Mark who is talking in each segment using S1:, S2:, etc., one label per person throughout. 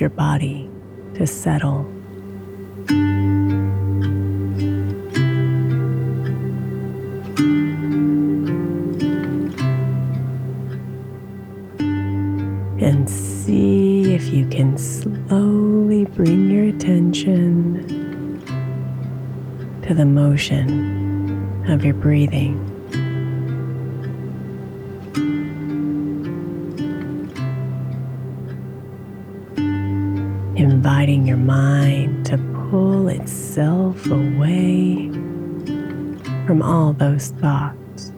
S1: Your body to settle. And see if you can slowly bring your attention to the motion of your breathing. Inviting your mind to pull itself away from all those thoughts.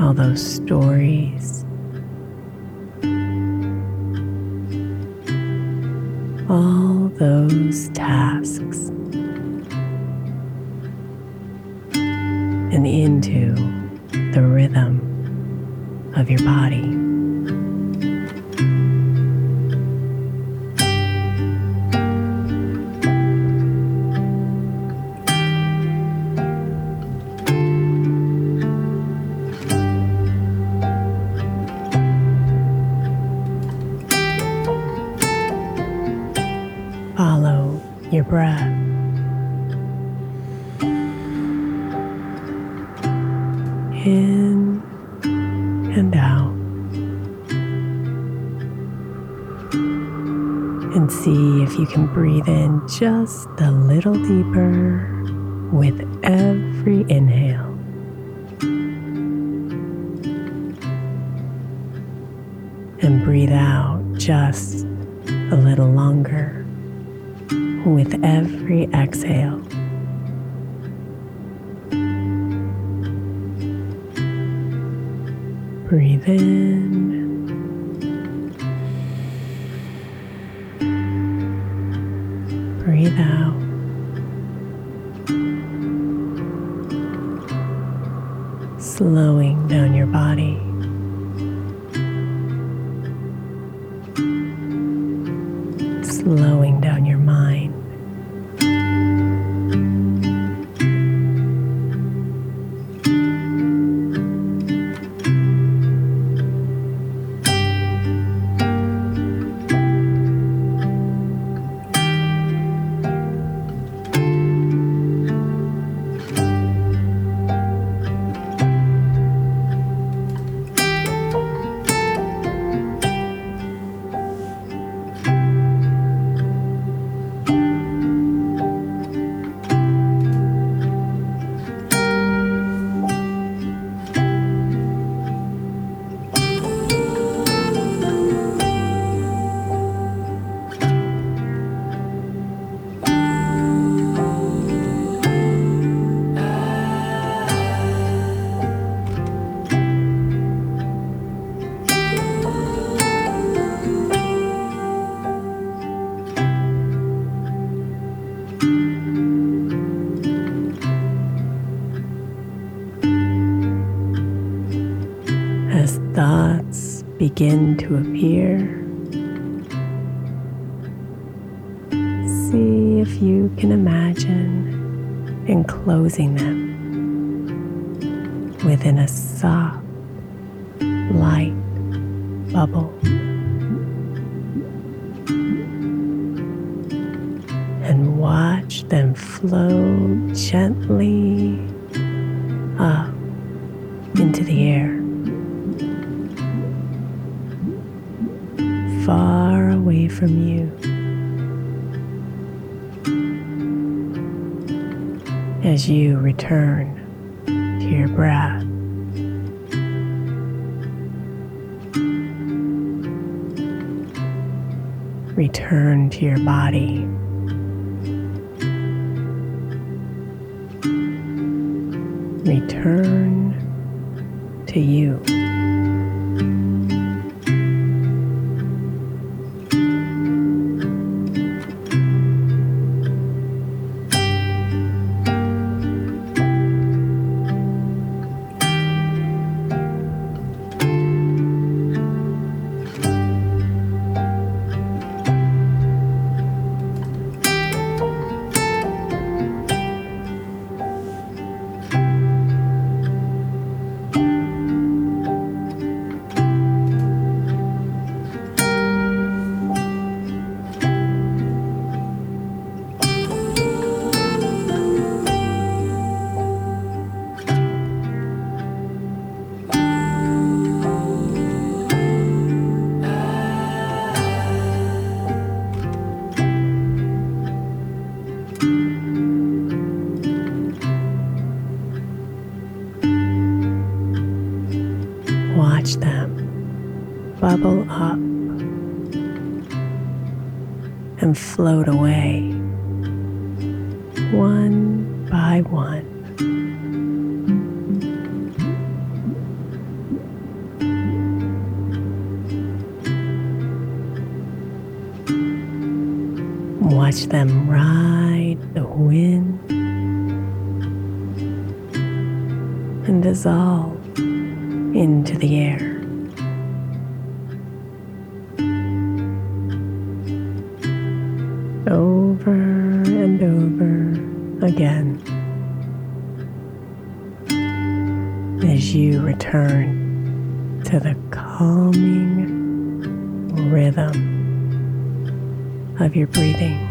S1: All those stories. All those tasks. Of your body. Follow your breath. In you can breathe in just a little deeper with every inhale. And breathe out just a little longer with every exhale. Breathe in. Breathe out. Slowing down your body. Slowing down your begin to appear, see if you can imagine enclosing them within a soft, light bubble. And watch them flow gently up into the air. From you. As you return to your breath. Return to your body. Return to you. And float away one by one. Watch them ride the wind and dissolve into the air. Over and over again as you return to the calming rhythm of your breathing.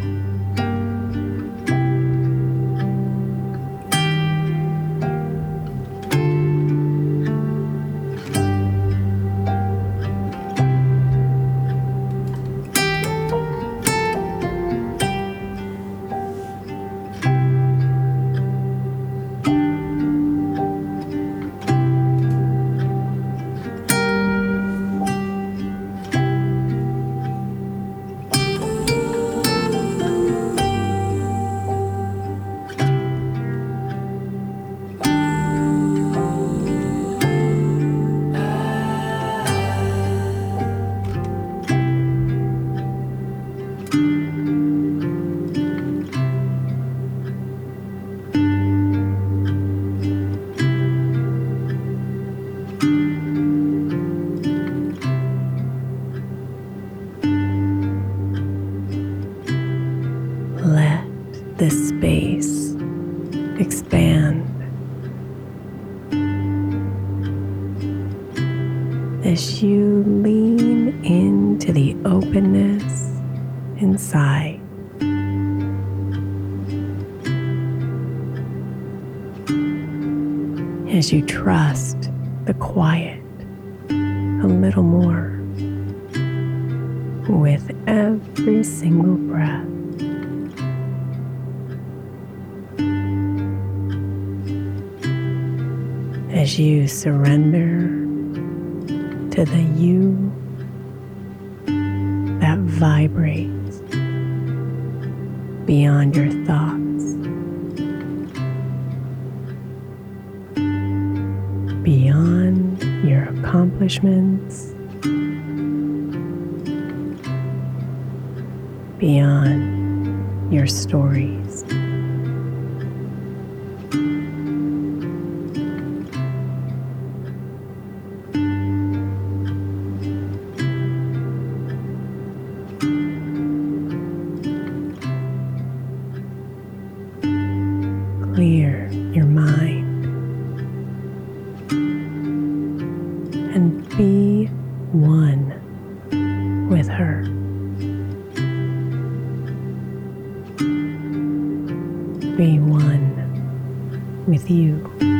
S1: As you trust the quiet a little more with every single breath. as you surrender to the you that vibrates beyond your thoughts, accomplishments, beyond your stories. One with her. Be one with you.